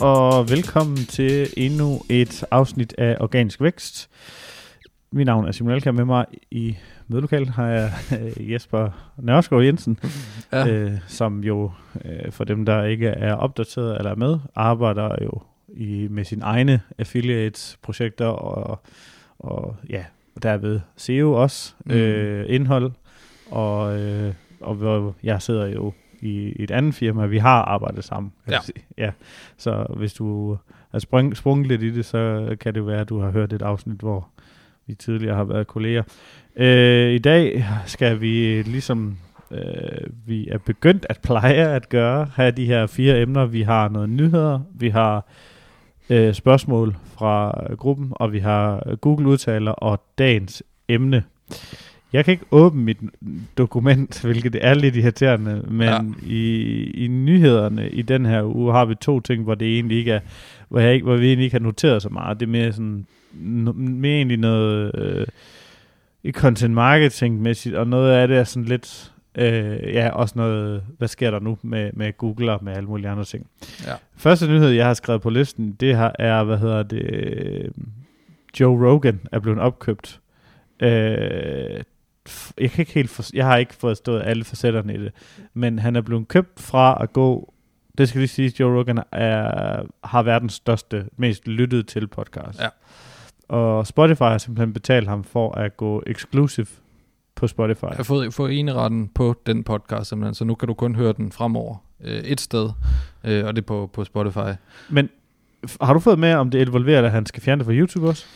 Og velkommen til endnu et afsnit af Organisk Vækst. Mit navn er Simon Elker. Med mig i mødelokalet har jeg øh, Jesper Nørskov Jensen, ja. øh, som jo, øh, for dem der ikke er opdateret eller er med, arbejder jo i, med sine egne affiliates-projekter og, og ja, derved SEO også, mm. øh, indhold, og, øh, og hvor jeg sidder jo i et andet firma, vi har arbejdet sammen. Kan ja. Sige. ja. Så hvis du har sprung, sprunget lidt i det, så kan det være, at du har hørt et afsnit, hvor vi tidligere har været kolleger. Øh, I dag skal vi ligesom øh, vi er begyndt at pleje at gøre, have de her fire emner. Vi har noget nyheder, vi har øh, spørgsmål fra gruppen, og vi har Google-udtaler og dagens emne. Jeg kan ikke åbne mit dokument, hvilket er lidt irriterende, men ja. i, i nyhederne i den her uge har vi to ting, hvor det egentlig ikke er, hvor, jeg ikke, hvor vi egentlig ikke har noteret så meget. Det er mere sådan, no, mere egentlig noget øh, i content marketing mæssigt, og noget af det er sådan lidt, øh, ja, også noget, hvad sker der nu med, med Google og med alle mulige andre ting. Ja. Første nyhed, jeg har skrevet på listen, det her er, hvad hedder det, øh, Joe Rogan er blevet opkøbt. Øh, jeg kan ikke helt for, jeg har ikke forstået alle facetterne i det, men han er blevet købt fra at gå, det skal lige sige, Joe Rogan er, har verdens største, mest lyttede til podcast. Ja. Og Spotify har simpelthen betalt ham for at gå exclusive på Spotify. Jeg har fået, fået eneretten på den podcast simpelthen, så nu kan du kun høre den fremover øh, et sted, øh, og det er på, på Spotify. Men har du fået med, om det involverer, at han skal fjerne det fra YouTube også?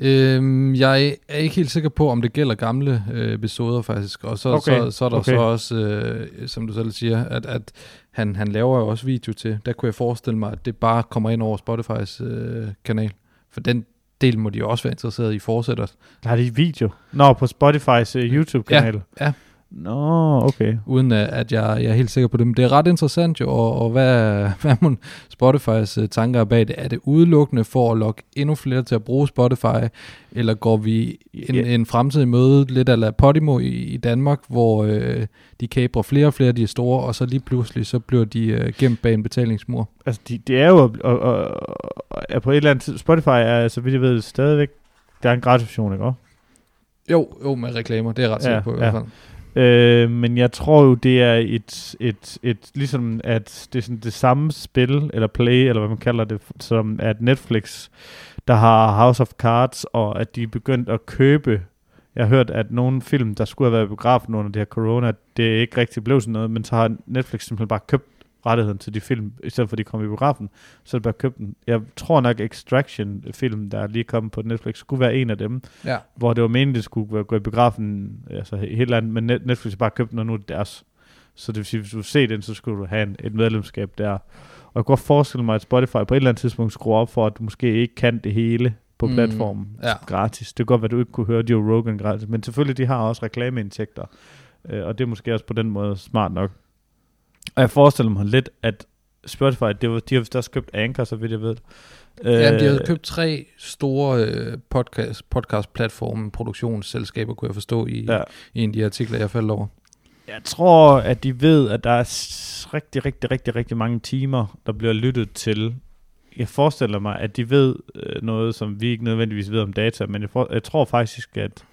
Øhm, jeg er ikke helt sikker på, om det gælder gamle øh, episoder faktisk. Og så, okay. så, så er der okay. så også, øh, som du selv siger, at, at han, han laver jo også video til. Der kunne jeg forestille mig, at det bare kommer ind over Spotifys øh, kanal. For den del må de jo også være interesseret i fortsætter. Har de video? Nå, på Spotifys uh, YouTube-kanal? Ja, ja. Nå, okay. Uden at jeg, jeg er helt sikker på det. Men det er ret interessant jo, og, og hvad, hvad man Spotifys uh, tanker er bag det? Er det udelukkende for at lokke endnu flere til at bruge Spotify, eller går vi en, yeah. en fremtid i møde lidt af Podimo i, i Danmark, hvor uh, de kabrer flere og flere, de er store, og så lige pludselig, så bliver de uh, gemt bag en betalingsmur? Altså, de, det er jo, og, og, og, er på et eller andet Spotify er, så vidt jeg ved, stadigvæk, der er en gratis version, ikke Jo, jo, med reklamer, det er ret sikker på i hvert fald. Øh, men jeg tror jo, det er et, et, et, ligesom at det er sådan det samme spil, eller play, eller hvad man kalder det, som at Netflix, der har House of Cards, og at de er begyndt at købe. Jeg har hørt, at nogle film, der skulle have været biografen under det her corona, det ikke rigtig blev sådan noget, men så har Netflix simpelthen bare købt rettigheden til de film, i stedet for de kom i biografen, så er det bare købt den. Jeg tror nok Extraction-film, der er lige kommet på Netflix, skulle være en af dem, ja. hvor det var meningen, det skulle gå i biografen, altså helt andet, men Netflix har bare købt den, og nu er det deres. Så det vil sige, hvis du ser den, så skulle du have en, et medlemskab der. Og jeg kunne godt forestille mig, at Spotify på et eller andet tidspunkt skruer op for, at du måske ikke kan det hele på mm, platformen ja. gratis. Det kan godt være, at du ikke kunne høre Joe Rogan gratis, men selvfølgelig, de har også reklameindtægter. Øh, og det er måske også på den måde smart nok. Og jeg forestiller mig lidt, at Spotify, det var, de har vist også købt Anchor, så vidt jeg ved. Ja, de har øh, købt tre store øh, podcast, podcast-platforme, produktionsselskaber, kunne jeg forstå i, ja. i en af de artikler, jeg faldt over. Jeg tror, at de ved, at der er rigtig, rigtig, rigtig, rigtig mange timer, der bliver lyttet til. Jeg forestiller mig, at de ved øh, noget, som vi ikke nødvendigvis ved om data, men jeg, for, jeg tror faktisk, at,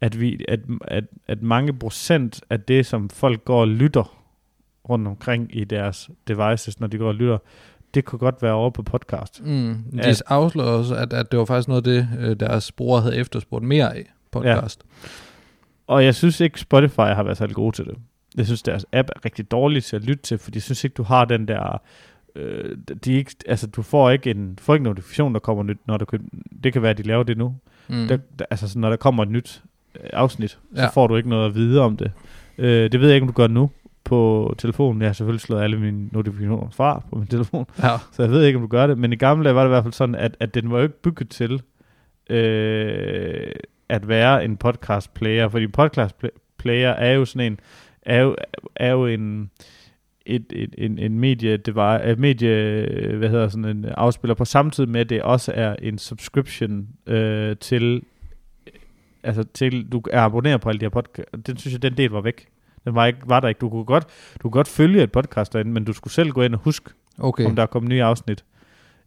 at, vi, at, at, at mange procent af det, som folk går og lytter rundt omkring i deres devices, når de går og lytter, det kunne godt være over på podcast. Mm, de at, afslører også, at, at det var faktisk noget af det, øh, deres brugere havde efterspurgt mere af podcast. Ja. Og jeg synes ikke, Spotify har været særlig gode til det. Jeg synes, deres app er rigtig dårlig til at lytte til, fordi jeg synes ikke, du har den der... Øh, de ikke, altså, du får ikke en, får ikke en notifikation, der kommer nyt, når du kan, det kan være, at de laver det nu. Mm. Der, der, altså, så når der kommer et nyt øh, afsnit, ja. så får du ikke noget at vide om det. Øh, det ved jeg ikke, om du gør nu på telefonen. Jeg har selvfølgelig slået alle mine notifikationer fra på min telefon, ja. så jeg ved ikke, om du gør det. Men i gamle dage var det i hvert fald sådan, at, at den var jo ikke bygget til øh, at være en podcast player, fordi podcast player er jo sådan en, er jo, er jo en, et, et, en, en medie, det var, et medie, hvad hedder sådan en afspiller på samtidig med, at det også er en subscription øh, til, altså til, du er abonneret på alle de her podcast. Den synes jeg, den del var væk. Den var, ikke, var der ikke. Du kunne godt, du kunne godt følge et podcast derinde, men du skulle selv gå ind og huske Okay. om der er kommet nye afsnit.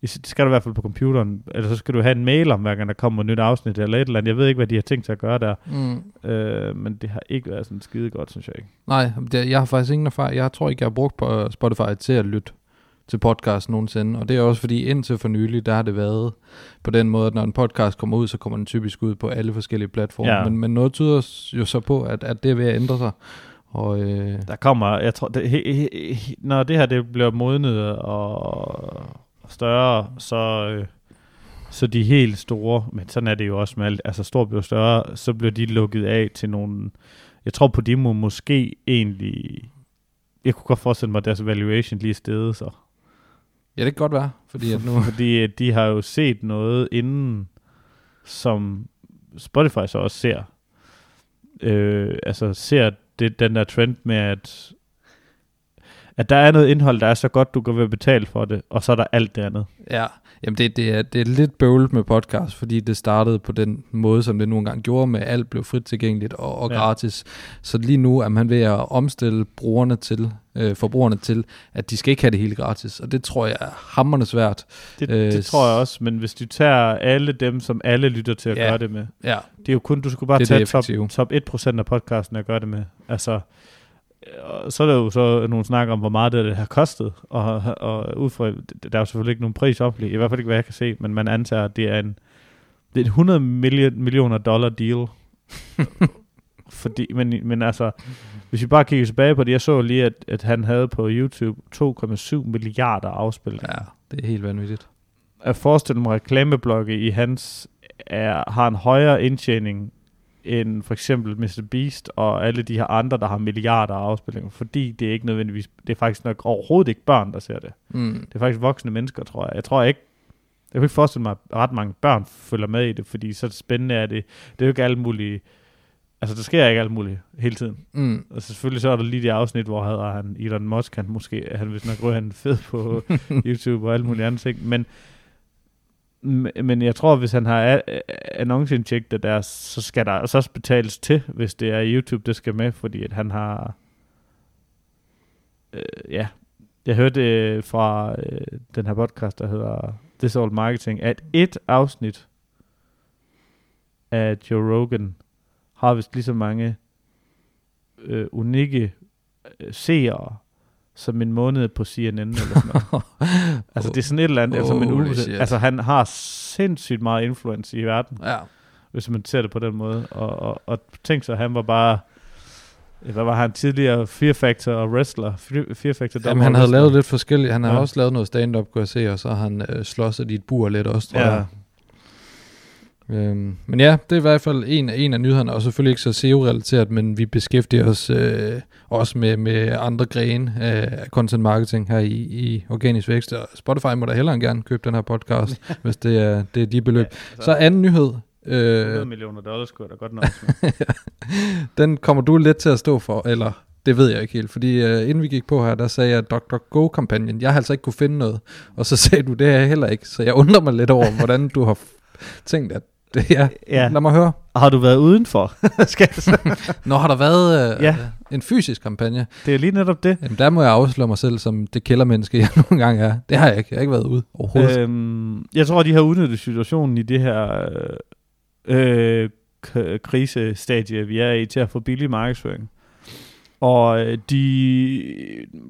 Det skal du i hvert fald på computeren, eller så skal du have en mail om, hver gang der kommer et nyt afsnit, eller et eller andet. Jeg ved ikke, hvad de har tænkt sig at gøre der, Mm. øh, men det har ikke været sådan skide godt, synes jeg ikke. Nej, det, jeg har faktisk ingen erfaring. Jeg tror ikke, jeg har brugt på Spotify til at lytte til podcast nogensinde. Og det er også fordi indtil for nylig, der har det været på den måde, at når en podcast kommer ud, så kommer den typisk ud på alle forskellige platforme. Ja. Men, men noget tyder jo så på, at, at det er ved at ændre sig. Og øh, Der kommer, jeg tror, det, he, he, he, når det her det bliver modnet og større, så, øh, så de helt store, men sådan er det jo også med alt, altså stor bliver større, så bliver de lukket af til nogle, jeg tror på de må måske egentlig, jeg kunne godt forestille mig, at deres valuation lige stedet så. ja, det kan godt være, fordi at nu... Fordi øh, de har jo set noget inden, som Spotify så også ser. Øh, altså ser det, den der trend med, at, at der er noget indhold, der er så godt, du kan være betalt for det, og så er der alt det andet. Ja, jamen det, det, er, det er lidt bøvlet med podcast, fordi det startede på den måde, som det nu engang gjorde, med alt blev frit tilgængeligt og, og Ja. gratis. Så lige nu er man ved at omstille brugerne til, øh, forbrugerne til, at de skal ikke have det hele gratis, og det tror jeg er hammerende svært. Det, Øh, det tror jeg også, men hvis du tager alle dem, som alle lytter til at Ja. gøre det med, Ja, det er jo kun, du skulle bare Det tage det top, top 1% af podcasten at gøre det med. Altså, øh, og så er der jo så nogle snakker om, hvor meget det, har kostet, og, og ud fra, der er jo selvfølgelig ikke nogen pris offentlig, i hvert fald ikke, hvad jeg kan se, men man antager, at det er en, det er en 100 million, millioner dollar deal. Fordi, men, men altså, hvis vi bare kigger tilbage på det, jeg så lige, at, at han havde på YouTube 2,7 milliarder afspilninger. ja, det er helt vanvittigt. at forestille mig, reklameblokke i hans er, har en højere indtjening end for eksempel Mr. Beast og alle de her andre, der har milliarder af afspilninger, fordi det er ikke nødvendigvis, det er faktisk nok overhovedet ikke børn, der ser det. Mm. Det er faktisk voksne mennesker, tror jeg. Jeg tror ikke, jeg kan ikke forestille mig, at ret mange børn følger med i det, fordi så spændende er det. Det er jo ikke alt muligt, altså der sker ikke alt muligt hele tiden. Mm. Og selvfølgelig så er der lige de afsnit, hvor havde han Elon Musk, han måske, han hvis nok ryger han fed på YouTube og alle mulige andre ting, men men jeg tror, hvis han har a- a- annonceindtægter der, så skal der så betales til, hvis det er YouTube, det skal med, fordi at han har, øh, ja, jeg hørte øh, fra øh, den her podcast, der hedder This All Marketing, at et afsnit af Joe Rogan har vist lige så mange øh, unikke øh, seere som en måned på CNN eller sådan noget. altså det er sådan et eller andet, altså, en Holy uge, shit. altså han har sindssygt meget influence i verden, Ja, hvis man ser det på den måde. Og, og, og tænk så, han var bare, hvad var han tidligere, Fear Factor og wrestler, Fear, Factor Jamen, han havde lavet lidt forskelligt. Han har Ja. også lavet noget stand-up, kunne jeg se, og så har han øh, slåsset i et bur lidt også, tror jeg. Øhm, men ja, det er i hvert fald en, en af nyhederne, og selvfølgelig ikke så SEO-relateret, men vi beskæftiger os øh, også med, med andre grene af content marketing her i, i Organisk Vækst, og Spotify må da hellere gerne købe den her podcast, hvis det er, det er de beløb. ja, Så anden nyhed, 100 øh, millioner dollars skulle jeg da godt nok med. den kommer du lidt til at stå for, eller det ved jeg ikke helt, fordi øh, inden vi gik på her, der sagde jeg Dr. Go-kampagnen. Jeg har altså ikke kunne finde noget, og så sagde du, det er jeg heller ikke, så jeg undrer mig lidt over, hvordan du har tænkt, at det er. Ja. Lad mig høre. Har du været udenfor? Skal jeg så? Nå, har der været øh, Ja. en fysisk kampagne? Det er lige netop det. Jamen, der må jeg afsløre mig selv som det kældermenneske, jeg nogle gange er. Det har jeg ikke. Jeg har ikke været ude overhovedet. Øh. Øhm, jeg tror, de har udnyttet situationen i det her øh, øh, k- krisestadie, vi er i, til at få billig markedsføring. Og øh, de,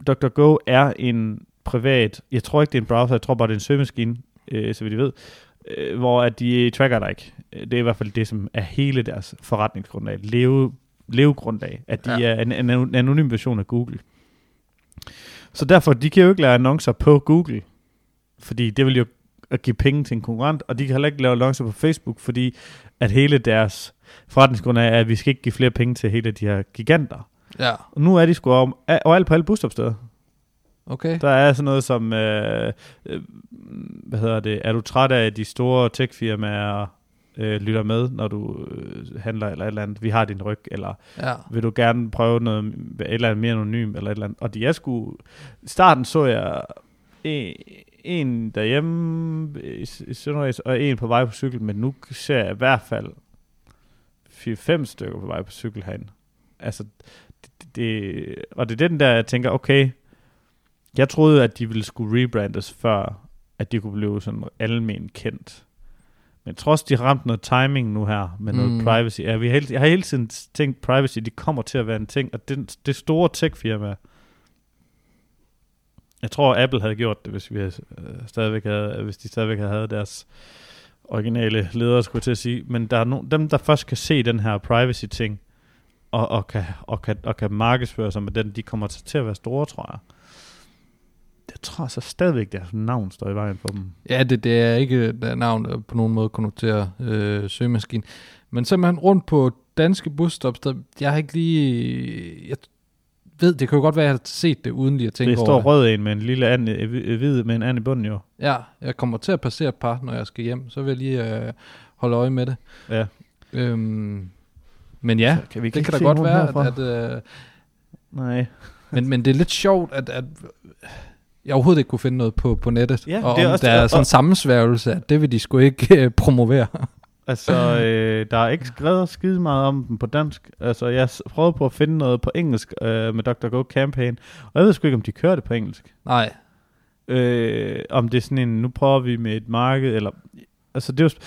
Dr. Go er en privat, jeg tror ikke, det er en browser, jeg tror bare, det er en søgemaskine, øh, så vidt I ved, øh, hvor at de tracker dig ikke. Det er i hvert fald det, som er hele deres forretningsgrundlag, leve, levegrundlag, at de Ja. er en, en, en anonym version af Google. Så derfor, de kan jo ikke lave annoncer på Google, fordi det vil jo at give penge til en konkurrent, og de kan heller ikke lave annoncer på Facebook, fordi at hele deres forretningsgrundlag er, at vi skal ikke give flere penge til hele de her giganter. Ja, Og nu er de sgu om, overalt på alle busstopsteder. Okay. Der er sådan noget som, øh, øh, hvad hedder det, er du træt af, at de store techfirmaer øh, lytter med, når du øh, handler eller et eller andet, vi har din ryg, eller Ja. vil du gerne prøve noget, et eller andet mere anonym, eller et eller andet. Og de er sgu, i starten så jeg en, en derhjemme i, i Sønderjys, og en på vej på cykel, men nu ser jeg i hvert fald 4-5 stykker på vej på cykel herinde. Altså, det, det, og det er den der, jeg tænker, okay, Jeg troede, at de ville skulle rebrandes før, at de kunne blive sådan almen kendt. Men trods de ramt noget timing nu her med noget Mm. privacy, er vi hele, jeg har hele tiden tænkt, privacy, de kommer til at være en ting, og det, det store tech-firma, jeg tror, Apple havde gjort det, hvis, vi havde, øh, stadigvæk havde, hvis de stadigvæk havde deres originale ledere, skulle jeg til at sige. Men der er no, dem, der først kan se den her privacy-ting, og, og, kan, og, kan, og kan markedsføre sig med den, de kommer til at være store, tror jeg. Tror så stadigvæk, deres navn står i vejen for dem. Ja, det, det er ikke et navn, der på nogen måde konnoterer øh, søgemaskinen. Men simpelthen rundt på danske busstops, der, jeg har ikke lige... Jeg ved, det kan jo godt være, at jeg har set det, uden lige at tænke Det over står det. rød en med en lille and, øh, hvid med en and i bunden jo. Ja, jeg kommer til at passere et par, når jeg skal hjem. Så vil jeg lige øh, holde øje med det. Ja. Øhm, men ja, Så kan vi det kan da godt være, herfra? at... at øh, Nej. men, men det er lidt sjovt, at, at jeg overhovedet ikke kunne finde noget på, på nettet. Ja, og det er om også der det, er sådan en sammensværgelse, at det vil de sgu ikke øh, promovere. Altså, øh, der er ikke skrevet skide meget om dem på dansk. Altså, jeg prøvede på at finde noget på engelsk øh, med Dr. Go Campaign, og jeg ved sgu ikke, om de kører det på engelsk. Nej, Øh, om det er sådan en, nu prøver vi med et marked, eller... Altså, det er jo, sp-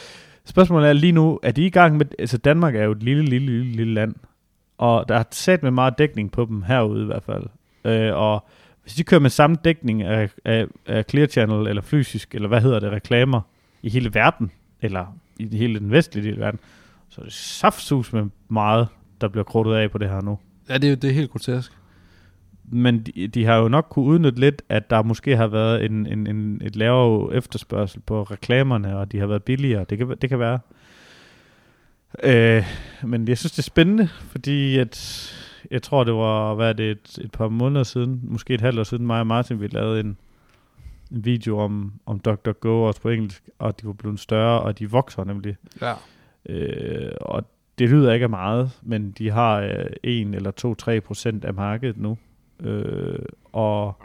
spørgsmålet er lige nu, er de i gang med... Altså, Danmark er jo et lille, lille, lille, lille land, og der er sat med meget dækning på dem herude i hvert fald. Øh, og hvis de kører med samme dækning af, af, af Clear Channel, eller fysisk, eller hvad hedder det, reklamer, i hele verden, eller i hele den vestlige del af verden, så er det saftsus med meget, der bliver krudtet af på det her nu. ja, det er jo det er helt grotesk. Men de, de har jo nok kunne udnytte lidt, at der måske har været en, en, en, et lavere efterspørgsel på reklamerne, og de har været billigere. Det kan, det kan være. Øh, men jeg synes, det er spændende, fordi at, jeg tror, det var hvad er det, et, et par måneder siden, måske et halvt år siden, mig og Martin, vi lavede en, en video om, om Dr. Go, også på engelsk, og de var blevet større, og de vokser nemlig. Ja. Øh, og det lyder ikke af meget, men de har øh, 1 eller 2-3 procent af markedet nu. Øh, og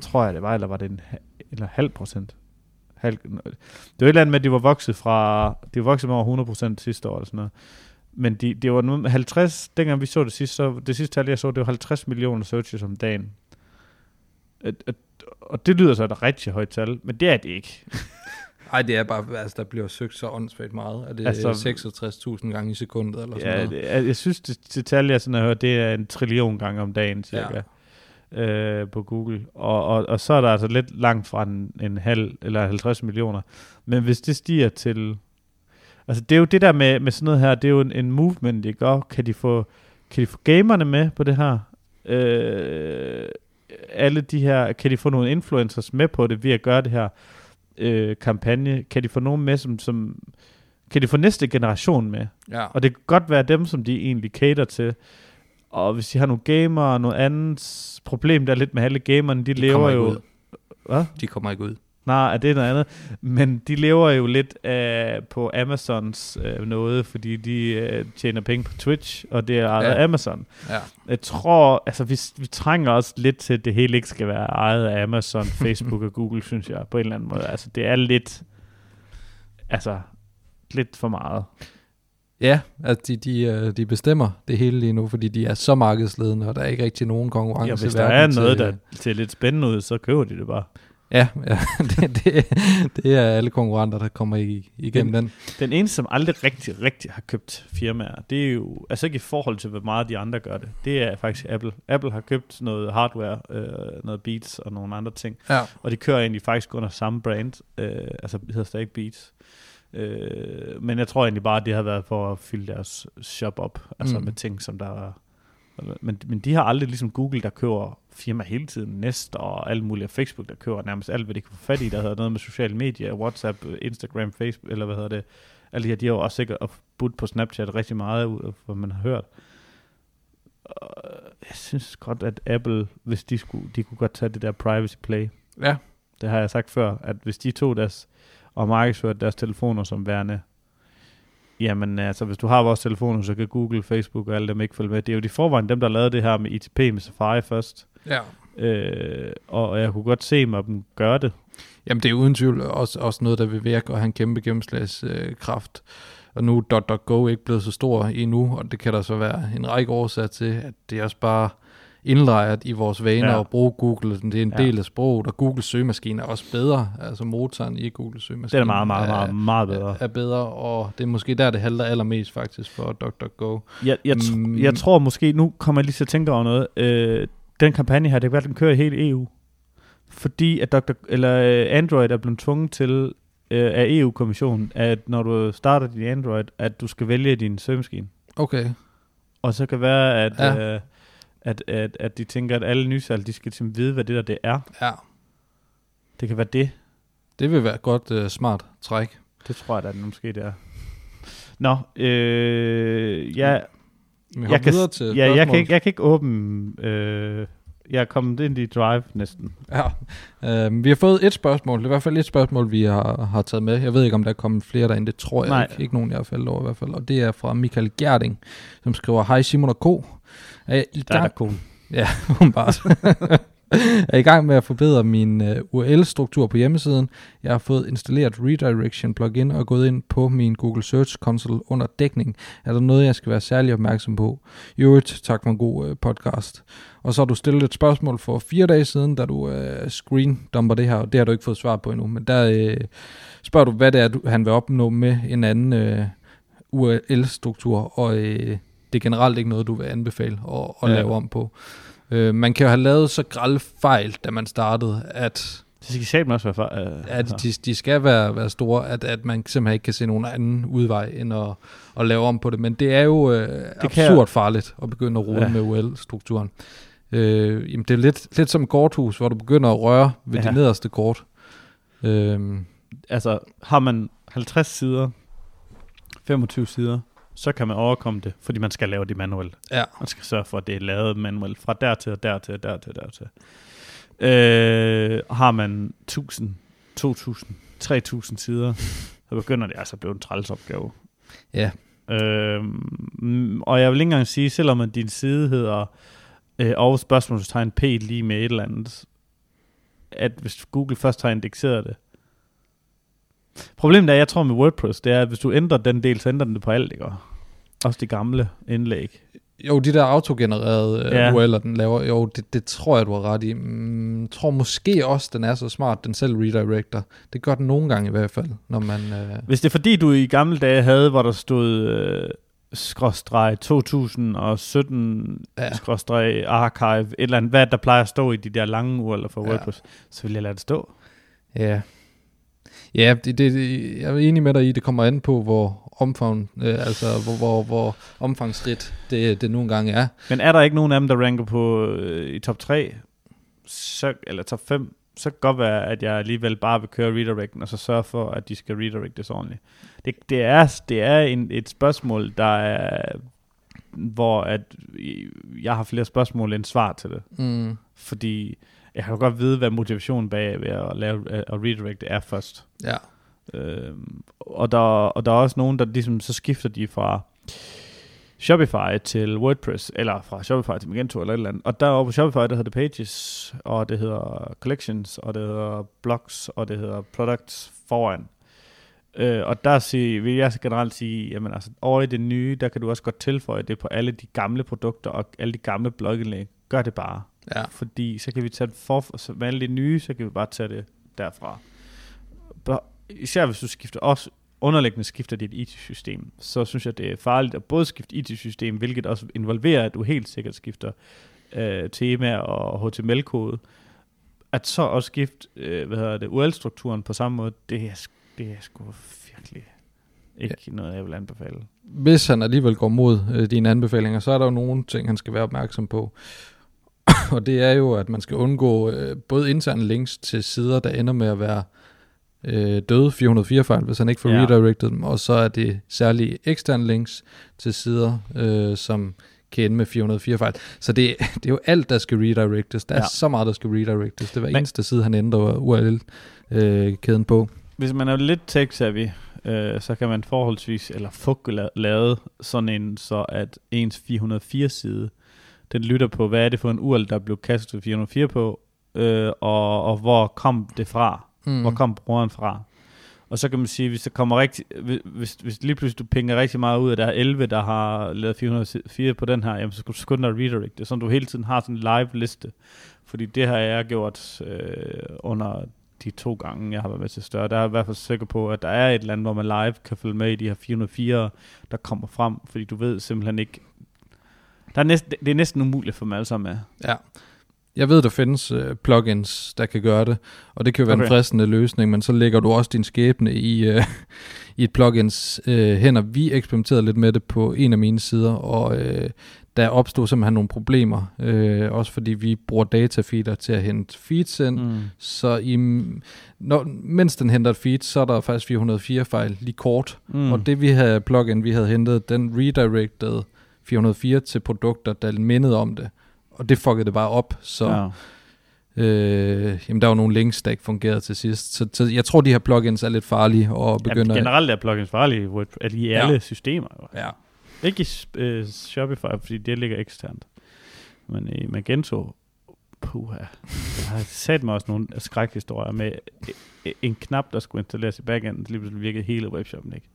tror jeg det var, eller var det en eller halv procent? Halv, det var et eller andet med, at de var vokset fra, de var vokset med over 100 procent sidste år, eller sådan noget. Men de, det var nu 50, dengang vi så det sidste, så det sidste tal, jeg så, det var 50 millioner searches om dagen. Og, og, og det lyder så et rigtig højt tal, men det er det ikke. Ej, det er bare, altså der bliver søgt så åndssvagt meget. Er det Altså- altså, 66.000 gange i sekundet eller sådan Ja, noget? det, jeg, jeg synes, det, det tal, jeg sådan har hørt, det er en trillion gange om dagen, cirka, ja. øh, på Google. Og, og, og så er der altså lidt langt fra en, en halv eller 50 millioner. Men hvis det stiger til... Altså, det er jo det der med, med sådan noget her, det er jo en, en movement, ikke? Og kan de få, kan de få gamerne med på det her? Øh, alle de her, kan de få nogle influencers med på det ved at gøre det her øh, kampagne? Kan de få nogen med, som, som kan de få næste generation med? Ja. Og det kan godt være dem, som de egentlig cater til. Og hvis de har nogle gamer og noget andet problem, der er lidt med alle gamerne, de, de lever jo... ud. Hvad? De kommer ikke ud. Nej, det er noget andet. Men de lever jo lidt af på Amazons øh, noget, fordi de øh, tjener penge på Twitch, og det er ejet Ja. af Amazon. Ja. Jeg tror, altså vi, vi trænger også lidt til, at det hele ikke skal være ejet af Amazon, Facebook og Google, synes jeg, på en eller anden måde. Altså det er lidt, altså lidt for meget. Ja, altså de, de, øh, de bestemmer det hele lige nu, fordi de er så markedsledende, og der er ikke rigtig nogen konkurrence. Ja, hvis der er noget, til, der ser lidt spændende ud, så køber de det bare. Ja, ja det, det, det er alle konkurrenter, der kommer i, igennem den. Den eneste, som aldrig rigtig, rigtig har købt firmaer, det er jo, altså ikke i forhold til, hvor meget de andre gør det, det er faktisk Apple. Apple har købt noget hardware, øh, noget Beats og nogle andre ting, Ja. og de kører egentlig faktisk under samme brand, øh, altså det hedder stadig Beats. Øh, men jeg tror egentlig bare, at det har været for at fylde deres shop op, altså Mm. med ting, som der er men, men de har aldrig ligesom Google, der køber firma hele tiden, Nest og alt muligt, og Facebook, der køber nærmest alt, hvad de kan få fat i, der hedder noget med sociale medier, WhatsApp, Instagram, Facebook, eller hvad hedder det, alle de her, de har jo også sikkert budt på Snapchat rigtig meget, ud af, hvad man har hørt. Og jeg synes godt, at Apple, hvis de skulle, de kunne godt tage det der privacy play. Ja. Det har jeg sagt før, at hvis de tog deres, og markedsførte deres telefoner som værende, jamen altså, hvis du har vores telefoner, så kan Google, Facebook og alle dem ikke følge med. Det er jo de forvejen dem, der lavede det her med ITP med Safari først. ja. Øh, og jeg kunne godt se mig dem gøre det. Jamen det er uden tvivl også, også noget, der vil virke og have en kæmpe gennemslagskraft. Og nu er .go ikke blevet så stor endnu, og det kan der så være en række årsager til, at det også bare indlejret i vores vaner Ja. at bruge Google. Det er en Ja. del af sproget, og Google søgemaskine er også bedre. Altså motoren i Google søgemaskine Det er meget, meget, meget, meget bedre. Er, er bedre, og det er måske der, det halter allermest faktisk for DuckDuckGo. Jeg, jeg, tr- Mm. jeg tror måske, nu kommer jeg lige til at tænke over noget. Øh, den kampagne her, det kan være, den kører i hele EU. Fordi at Dr. Eller, øh, Android er blevet tvunget til øh, af EU-kommissionen, at når du starter din Android, at du skal vælge din søgemaskine. Okay, Og så kan være, at, ja. øh, at, at, at de tænker, at alle nysalg, de skal simpelthen vide, hvad det der det er. ja. Det kan være det. Det vil være et godt uh, smart træk. Det tror jeg da, det måske det er. Nå, øh, ja, jeg hopper kan, til ja, jeg, kan ikke, jeg kan ikke åbne... Øh, jeg er kommet ind i Drive næsten. Ja. Uh, vi har fået et spørgsmål. Det er i hvert fald et spørgsmål, vi har, har taget med. Jeg ved ikke, om der er kommet flere derinde. Det tror jeg Nej. ikke. Ikke nogen, jeg har faldet over i hvert fald. Og det er fra Michael Gjerding, som skriver, Hej Simon og K. Er jeg i Der er gang, der cool. Ja, åbenbart. er i gang med at forbedre min uh, URL-struktur på hjemmesiden. Jeg har fået installeret Redirection plugin og gået ind på min Google Search Console under dækning. Er der noget, jeg skal være særlig opmærksom på? I øvrigt, tak for en god uh, podcast. Og så har du stillet et spørgsmål for fire dage siden, da du uh, screendumper det her, og det har du ikke fået svar på endnu. Men der uh, spørger du, hvad det er, du, han vil opnå med en anden uh, URL-struktur, og uh, det er generelt ikke noget, du vil anbefale at, at Ja. lave om på. Øh, man kan jo have lavet så grælde fejl, da man startede, at, Det skal satme også være for... Øh, at de, de skal være, være store, at, at man simpelthen ikke kan se nogen anden udvej end at, at lave om på det. Men det er jo øh, kan absurd jeg- farligt at begynde at rode Ja. med UL-strukturen. Øh, jamen det er lidt, lidt som et korthus, hvor du begynder at røre ved ja. Ja. de nederste kort. Øh, altså, har man 50 sider, 25 sider, så kan man overkomme det, fordi man skal lave det manuelt. ja, Man skal sørge for, at det er lavet manuelt fra der til, der til, der til, der til. Øh, har man 1000, 2000, 3000 sider, så begynder det altså at blive en træls opgave. ja, Øh, og jeg vil ikke engang sige, selvom at din side hedder øh, og spørgsmålstegn p lige med et eller andet, at hvis Google først har indekseret det. Problemet er, jeg tror med WordPress, det er, at hvis du ændrer den del, så ændrer den det på alt, ikke? Også de gamle indlæg. jo, de der autogenererede øh, Ja. URL'er, den laver, jo, det, det tror jeg, du har ret i. Mm, tror måske også, den er så smart, den selv redirector. Det gør den nogle gange i hvert fald, når man... Øh, Hvis det er fordi, du i gamle dage havde, hvor der stod øh, skråstreg 2017 Ja. ja. skråstreg archive, et eller andet, hvad der plejer at stå i de der lange urler for Ja. WordPress, så vil jeg lade det stå. Ja. Ja, det, det, jeg er enig med dig i, det kommer an på, hvor omfang, øh, altså hvor, hvor, hvor omfangsrigt det, det nogle gange er. Men er der ikke nogen af dem, der ranker på øh, i top 3, så, eller top 5, så kan det godt være, at jeg alligevel bare vil køre redirecten, og så sørge for, at de skal redirectes ordentligt. Det, det er, det er en, et spørgsmål, der er, hvor at jeg har flere spørgsmål end svar til det. Mm, Fordi jeg kan godt vide, hvad motivationen bag ved at lave at redirecte er først. ja. Øhm, og, der, og der er også nogen, der ligesom, så skifter de fra Shopify til WordPress, eller fra Shopify til Magento eller et eller andet. Og deroppe på Shopify, der hedder det Pages, og det hedder Collections, og det hedder Blocks, og det hedder Products foran. Øh, og der sig, vil jeg generelt sige, jamen altså over i det nye, der kan du også godt tilføje det på alle de gamle produkter og alle de gamle blogindlæg. Gør det bare. Ja. Fordi så kan vi tage det for, så med alle de nye, så kan vi bare tage det derfra. Især hvis du skifter også underliggende skifter dit IT-system, så synes jeg, det er farligt at både skifte IT-system, hvilket også involverer, at du helt sikkert skifter øh, tema og HTML-kode. At så også skifte, øh, hvad hedder det, URL-strukturen på samme måde, det er, det er sgu virkelig ikke ja. noget, jeg vil anbefale. Hvis han alligevel går mod øh, dine anbefalinger, så er der jo nogle ting, han skal være opmærksom på. og det er jo, at man skal undgå øh, både interne links til sider, der ender med at være øh, døde 404 fejl, hvis han ikke får Ja. redirected dem, og så er det særlige eksterne links til sider, øh, som kan ende med 404 fejl. Så det, det er jo alt, der skal redirectes. Der er Ja. så meget, der skal redirectes. Det er hver Men- eneste side, han ændrer URL-kæden på. Hvis man er lidt tech-savvy, øh, så kan man forholdsvis, eller få la- lavet sådan en, så at ens 404 side, den lytter på, hvad er det for en URL, der blev kastet 404 på, øh, og, og hvor kom det fra? Mm. Hvor kom brugeren fra? Og så kan man sige, hvis der kommer rigtig, hvis, hvis lige pludselig du pinger rigtig meget ud af, der er 11, der har lavet 404 på den her, jamen så skal du skynde dig redirect. Det sådan, du hele tiden har sådan en live liste. Fordi det har jeg gjort øh, under de to gange, jeg har været med til større. Der er jeg i hvert fald sikker på, at der er et andet, hvor man live kan følge med i de her 404, der kommer frem, fordi du ved simpelthen ikke, der er næsten, det er næsten umuligt for dem alle sammen med. Ja. Jeg ved, der findes uh, plugins, der kan gøre det, og det kan jo være okay. en fristende løsning, men så lægger du også din skæbne i, uh, i et plugins uh, hænder. Vi eksperimenterede lidt med det på en af mine sider, og uh, der opstod simpelthen nogle problemer, uh, også fordi vi bruger datafeeder til at hente feeds ind, mm. så i, når, mens den henter et feed, så er der faktisk 404 fejl lige kort, mm. og det vi havde plugin, vi havde hentet, den redirected 404 til produkter, der mindede om det og det fuckede det bare op, så ja. øh, jamen, der var nogle links, der ikke fungerede til sidst. Så, så jeg tror, de her plugins er lidt farlige og begynder... Ja, generelt er plugins farlige at i alle ja. systemer. Ja. Ikke i uh, Shopify, fordi det ligger eksternt. Men i Magento, puha, jeg har sat mig også nogle skrækhistorier med en knap, der skulle installeres i backend, lige pludselig virkede hele webshoppen ikke.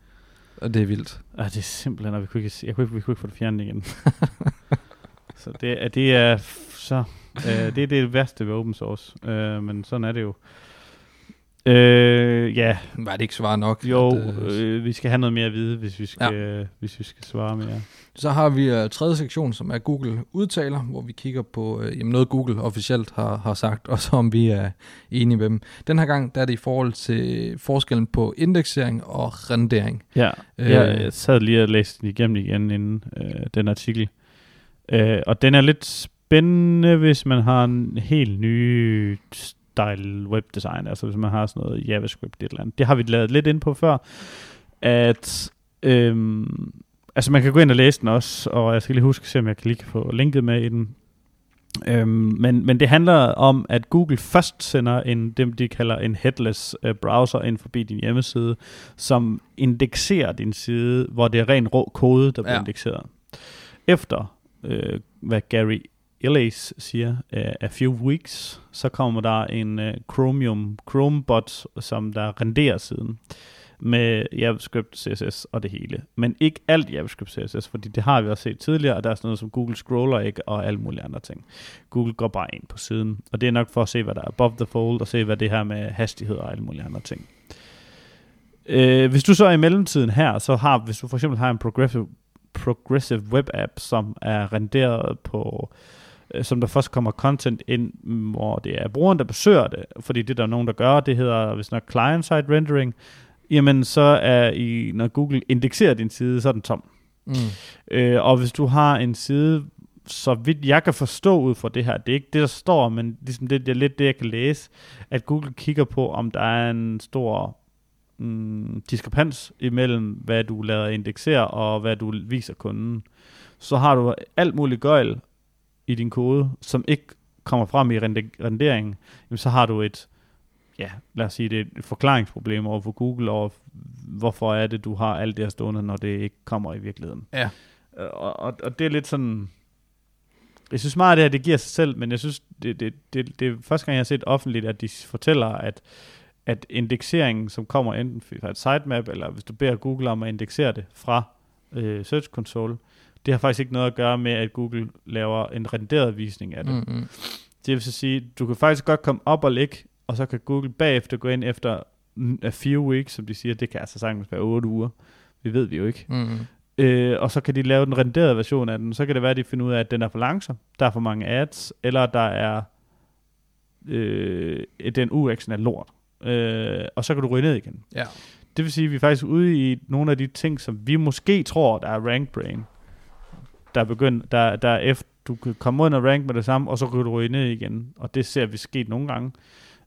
Og det er vildt. Ah, det er simpelthen, og vi kunne ikke, jeg kunne ikke, vi kunne ikke få det fjernet igen. Så det, er, det er så øh, det er det værste ved open source, øh, men sådan er det jo. Øh, ja. Var det ikke svar nok? Jo, at, øh, vi skal have noget mere at vide, hvis vi skal, ja. hvis vi skal svare mere. Så har vi uh, tredje sektion, som er Google udtaler, hvor vi kigger på uh, jamen noget Google officielt har, har sagt, og så om vi er enige med dem. Den her gang der er det i forhold til forskellen på indeksering og rendering. Ja, øh, jeg sad lige og læste den igennem igen inden uh, den artikel. Øh, og den er lidt spændende, hvis man har en helt ny style webdesign, altså hvis man har sådan noget JavaScript et eller andet. Det har vi lavet lidt ind på før, at øhm, altså man kan gå ind og læse den også, og jeg skal lige huske, se om jeg kan lige få linket med i den. Øhm, men, men det handler om, at Google først sender en, dem de kalder en headless uh, browser ind forbi din hjemmeside, som indekserer din side, hvor det er ren rå kode, der bliver ja. indekseret. Efter øh, hvad Gary LA's siger, uh, a few weeks, så kommer der en uh, Chromium Chromebot, som der renderer siden med JavaScript, CSS og det hele. Men ikke alt JavaScript, CSS, fordi det har vi også set tidligere, og der er sådan noget som Google Scroller ikke, og alle mulige andre ting. Google går bare ind på siden, og det er nok for at se, hvad der er above the fold, og se, hvad det her med hastighed og alle mulige andre ting. Uh, hvis du så i mellemtiden her, så har, hvis du for eksempel har en progressive progressive web app, som er renderet på som der først kommer content ind, hvor det er brugeren, der besøger det, fordi det der er nogen, der gør, det hedder, hvis nok client-side rendering, jamen så er i, når Google indekserer din side, så er den tom. Mm. Øh, og hvis du har en side, så vidt jeg kan forstå ud fra det her, det er ikke det, der står, men ligesom det, det er lidt det, jeg kan læse, at Google kigger på, om der er en stor mm, diskrepans imellem, hvad du lader indeksere og hvad du viser kunden. Så har du alt muligt gøjl i din kode, som ikke kommer frem i renderingen, jamen så har du et, ja, lad os sige, det er et forklaringsproblem over for Google, og hvorfor er det, du har alt det her stående, når det ikke kommer i virkeligheden. Ja. Og, og, og det er lidt sådan, jeg synes meget af det her, det giver sig selv, men jeg synes, det, det, det, det er første gang, jeg har set offentligt, at de fortæller, at at indekseringen, som kommer enten fra et sitemap, eller hvis du beder Google om at indeksere det fra øh, Search Console, det har faktisk ikke noget at gøre med, at Google laver en renderet visning af det. Mm-hmm. Det vil så sige, du kan faktisk godt komme op og ligge, og så kan Google bagefter gå ind efter a few weeks, som de siger, det kan altså sagtens være 8 uger. Det ved vi jo ikke. Mm-hmm. Øh, og så kan de lave den renderede version af den. Så kan det være, at de finder ud af, at den er for langsom, der er for mange ads, eller der er øh, den UX'en er lort øh, og så kan du ryge ned igen. Ja. Det vil sige, at vi er faktisk ude i nogle af de ting, som vi måske tror, der er rank brain, der er begyndt, der, der er efter, du kan komme under rank med det samme, og så kan du ryge ned igen. Og det ser vi sket nogle gange.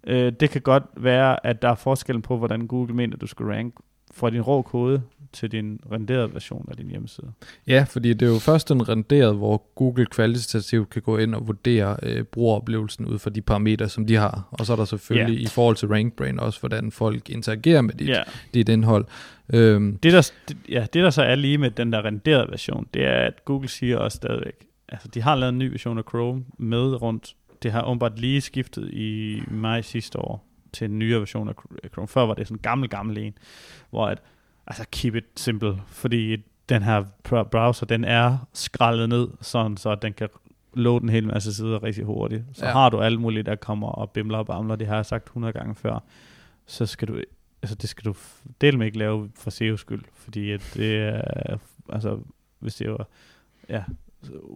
Øh, det kan godt være, at der er forskellen på, hvordan Google mener, du skal rank fra din rå kode til din renderede version af din hjemmeside. Ja, fordi det er jo først den renderede, hvor Google kvalitativt kan gå ind og vurdere øh, brugeroplevelsen ud fra de parametre, som de har. Og så er der selvfølgelig yeah. i forhold til RankBrain også, hvordan folk interagerer med dit, yeah. dit indhold. Øhm. Det, der, det, ja, det der så er lige med den der renderede version, det er, at Google siger også stadigvæk, altså de har lavet en ny version af Chrome med rundt. Det har åbenbart lige skiftet i maj sidste år til en nyere version af Chrome. Før var det sådan en gammel, gammel en, hvor at, altså keep it simple, fordi den her browser, den er skrællet ned, sådan så den kan load en hel masse sider rigtig hurtigt. Så ja. har du alt muligt, der kommer og bimler og bamler, det har jeg sagt 100 gange før, så skal du, altså det skal du del med ikke lave for SEO skyld, fordi at det er, altså hvis det var, ja,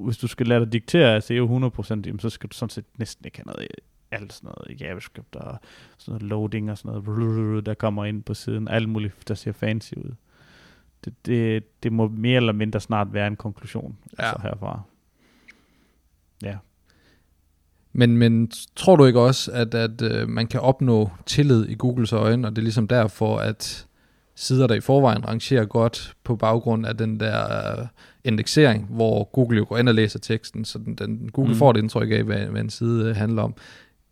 hvis du skal lade dig diktere af SEO 100%, jamen, så skal du sådan set næsten ikke have noget alt sådan noget JavaScript og sådan noget loading og sådan noget, der kommer ind på siden, alt muligt, der ser fancy ud. Det, det, det må mere eller mindre snart være en konklusion ja. altså herfra. Ja. Men, men tror du ikke også, at, at uh, man kan opnå tillid i Googles øjne, og det er ligesom derfor, at sider, der i forvejen rangerer godt på baggrund af den der uh, indeksering, hvor Google jo går ind og læser teksten, så den, den Google mm. får et indtryk af, hvad, hvad en side uh, handler om,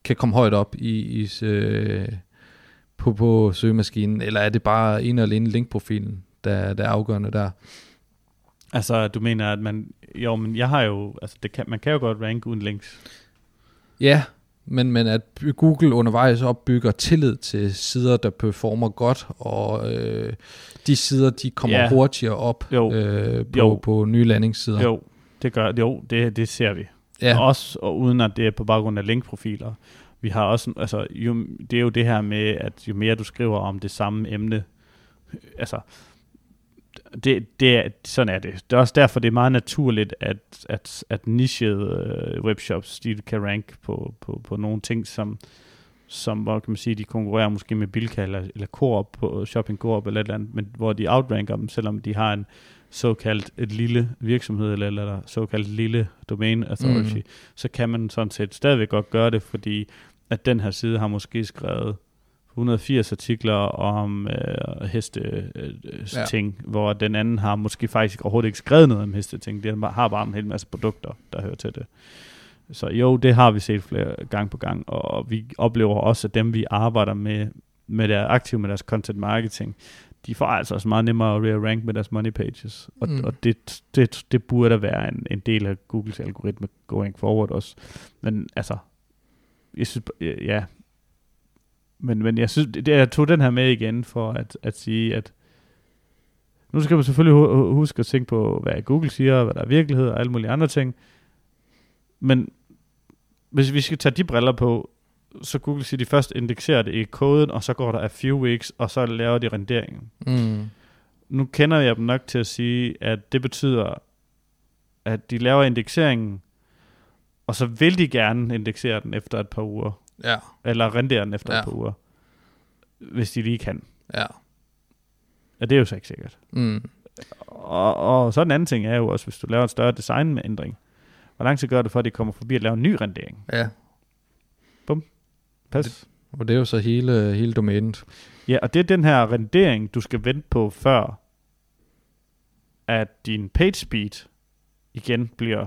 kan komme højt op i, i uh, på, på søgemaskinen, eller er det bare en eller anden linkprofilen, der, der er afgørende der? Altså, du mener, at man... Jo, men jeg har jo... Altså, det kan, man kan jo godt ranke uden links. Ja, men, men at Google undervejs opbygger tillid til sider, der performer godt, og øh, de sider, de kommer ja. hurtigere op jo. Øh, på, jo. på nye landingssider. Jo, det gør jo, det, det ser vi. Ja. Også og uden at det er på baggrund af linkprofiler. Vi har også, altså, jo, det er jo det her med, at jo mere du skriver om det samme emne, altså, det, det er, sådan er det. Det er også derfor, det er meget naturligt, at, at, at nichede øh, webshops, de kan rank på, på, på nogle ting, som, som, hvor kan man sige, de konkurrerer måske med Bilka eller, eller Coop på Shopping Coop eller et eller andet, men hvor de outranker dem, selvom de har en såkaldt et lille virksomhed eller, eller såkaldt lille domain authority, mm. så kan man sådan set stadigvæk godt gøre det, fordi at den her side har måske skrevet 180 artikler om øh, heste øh, ja. ting, hvor den anden har måske faktisk overhovedet ikke skrevet noget om heste ting. Det har bare en hel masse produkter, der hører til det. Så jo, det har vi set flere gang på gang, og vi oplever også, at dem vi arbejder med, med der aktive med deres content marketing, de får altså også meget nemmere at re-rank med deres money pages. Og, mm. og det, det, det burde da være en, en del af Googles algoritme going forward også. Men altså, jeg synes, ja, men, men jeg synes, det, jeg tog den her med igen for at, at sige, at nu skal man selvfølgelig huske at tænke på, hvad Google siger, hvad der er virkelighed og alle mulige andre ting. Men hvis vi skal tage de briller på, så Google siger, de først indekserer det i koden, og så går der a few weeks, og så laver de renderingen. Mm. Nu kender jeg dem nok til at sige, at det betyder, at de laver indekseringen, og så vil de gerne indeksere den efter et par uger. Ja. Eller rendere den efter ja. et par uger. Hvis de lige kan. Ja. Ja, det er jo så ikke sikkert. Mm. Og, og så en anden ting er jo også, hvis du laver en større design med ændring, hvor lang tid gør det for, at de kommer forbi at lave en ny rendering? Ja. Pas. Det, og det er jo så hele, hele domænet. Ja, og det er den her rendering, du skal vente på, før at din page speed igen bliver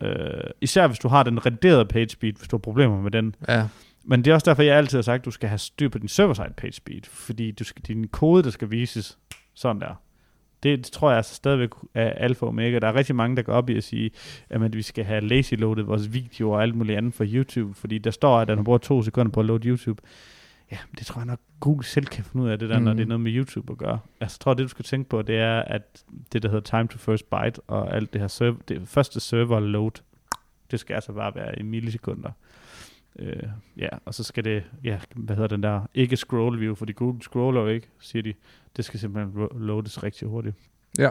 Øh, især hvis du har den renderede page speed, hvis du har problemer med den. Ja. Men det er også derfor, jeg altid har sagt, at du skal have styr på din server-side page speed, fordi du skal, din kode, der skal vises sådan der. Det, det tror jeg altså stadigvæk er alfa og omega. Der er rigtig mange, der går op i at sige, at vi skal have lazy-loadet vores videoer og alt muligt andet for YouTube, fordi der står, at den bruger to sekunder på at load YouTube. Ja, det tror jeg nok, Google selv kan finde ud af det der, mm. når det er noget med YouTube at gøre. Altså, jeg tror, det du skal tænke på, det er, at det, der hedder time to first byte, og alt det her server, det første server load, det skal altså bare være i millisekunder. Øh, ja, og så skal det, ja, hvad hedder den der, ikke scroll view, fordi Google scroller jo ikke, siger de. Det skal simpelthen loades rigtig hurtigt. Ja.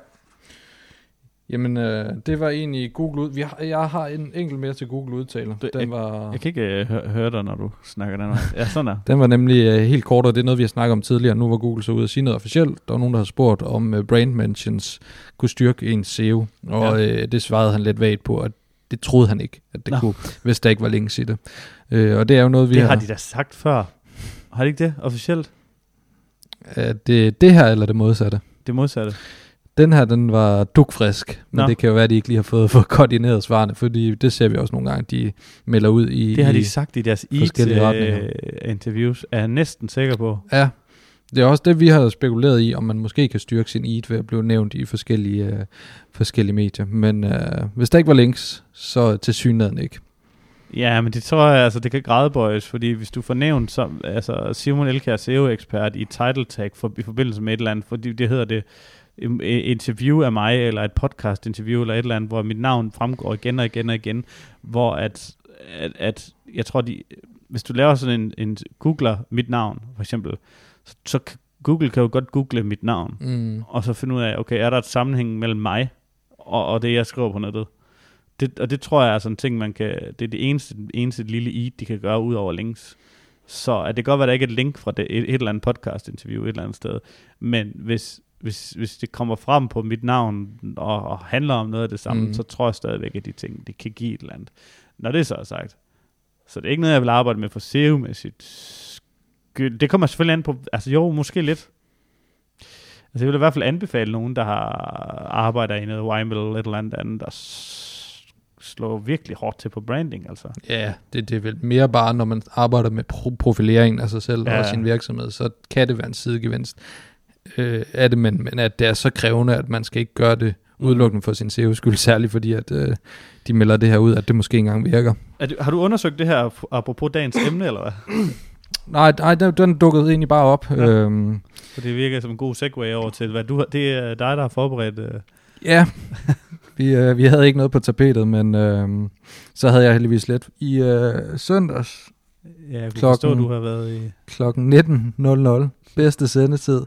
Jamen, øh, det var egentlig Google ud. Vi har, jeg har en enkelt mere til Google udtaler. Den jeg, var... jeg kan ikke øh, høre, høre dig, når du snakker den Ja, sådan er. den var nemlig øh, helt kort, og det er noget, vi har snakket om tidligere. Nu var Google så ude at sige noget officielt. Der var nogen, der har spurgt, om øh, brand mentions kunne styrke en SEO. Og ja. øh, det svarede han lidt vagt på, at det troede han ikke, at det Nå. kunne, hvis der ikke var links i det. Øh, og det er jo noget, vi det har... har de da sagt før. Har de ikke det officielt? Øh, det, det her eller det modsatte? Det modsatte. Den her, den var dukfrisk, men Nå. det kan jo være, at de ikke lige har fået, fået koordineret svarene, fordi det ser vi også nogle gange, de melder ud i Det har de sagt i deres IT-interviews, er jeg næsten sikker på. Ja, det er også det, vi har spekuleret i, om man måske kan styrke sin EAT ved at blive nævnt i forskellige, øh, forskellige medier. Men øh, hvis der ikke var links, så til synligheden ikke. Ja, men det tror jeg, altså det kan gradbøjes, fordi hvis du får nævnt som, altså Simon Elkær, SEO-ekspert i title tag for, i forbindelse med et eller andet, fordi det hedder det interview af mig, eller et podcast interview, eller et eller andet, hvor mit navn fremgår igen og igen og igen, hvor at, at, at jeg tror, de, hvis du laver sådan en, en googler mit navn, for eksempel, så, så Google kan jo godt google mit navn, Mm. og så finde ud af, okay, er der et sammenhæng mellem mig og, og det, jeg skriver på nettet? Det, og det tror jeg er sådan en ting, man kan, det er det eneste, eneste lille i, de kan gøre ud over links. Så at det kan godt være, at der ikke er et link fra det, et, et eller andet podcast-interview et eller andet sted, men hvis, hvis, hvis det kommer frem på mit navn og, og handler om noget af det samme, Mm. mm. så tror jeg stadigvæk, at de ting, det kan give et eller andet. Når det så er sagt, så det er ikke noget, jeg vil arbejde med for SEO-mæssigt. Det kommer selvfølgelig an på, altså jo, måske lidt. Altså jeg vil i hvert fald anbefale nogen, der har arbejder i noget Wimble eller et eller andet andet, der slår virkelig hårdt til på branding, altså. Ja, det, det er vel mere bare, når man arbejder med pro- profileringen af sig selv ja. Ja. og sin virksomhed, så kan det være en sidegevinst øh, af det, men, men at det er så krævende, at man skal ikke gøre det udelukkende for sin SEO skyld, særligt fordi, at øh, de melder det her ud, at det måske ikke engang virker. Er du, har du undersøgt det her apropos dagens emne, eller hvad? Nej, nej den, den dukkede egentlig bare op. Ja. Øhm, For det virker som en god segue over til, hvad du har, det er dig, der har forberedt. Øh. ja, vi, øh, vi havde ikke noget på tapetet, men øh, så havde jeg heldigvis lidt. I øh, søndags Ja, jeg Klokken- forstå, du har været i... klokken 19.00, bedste sendetid.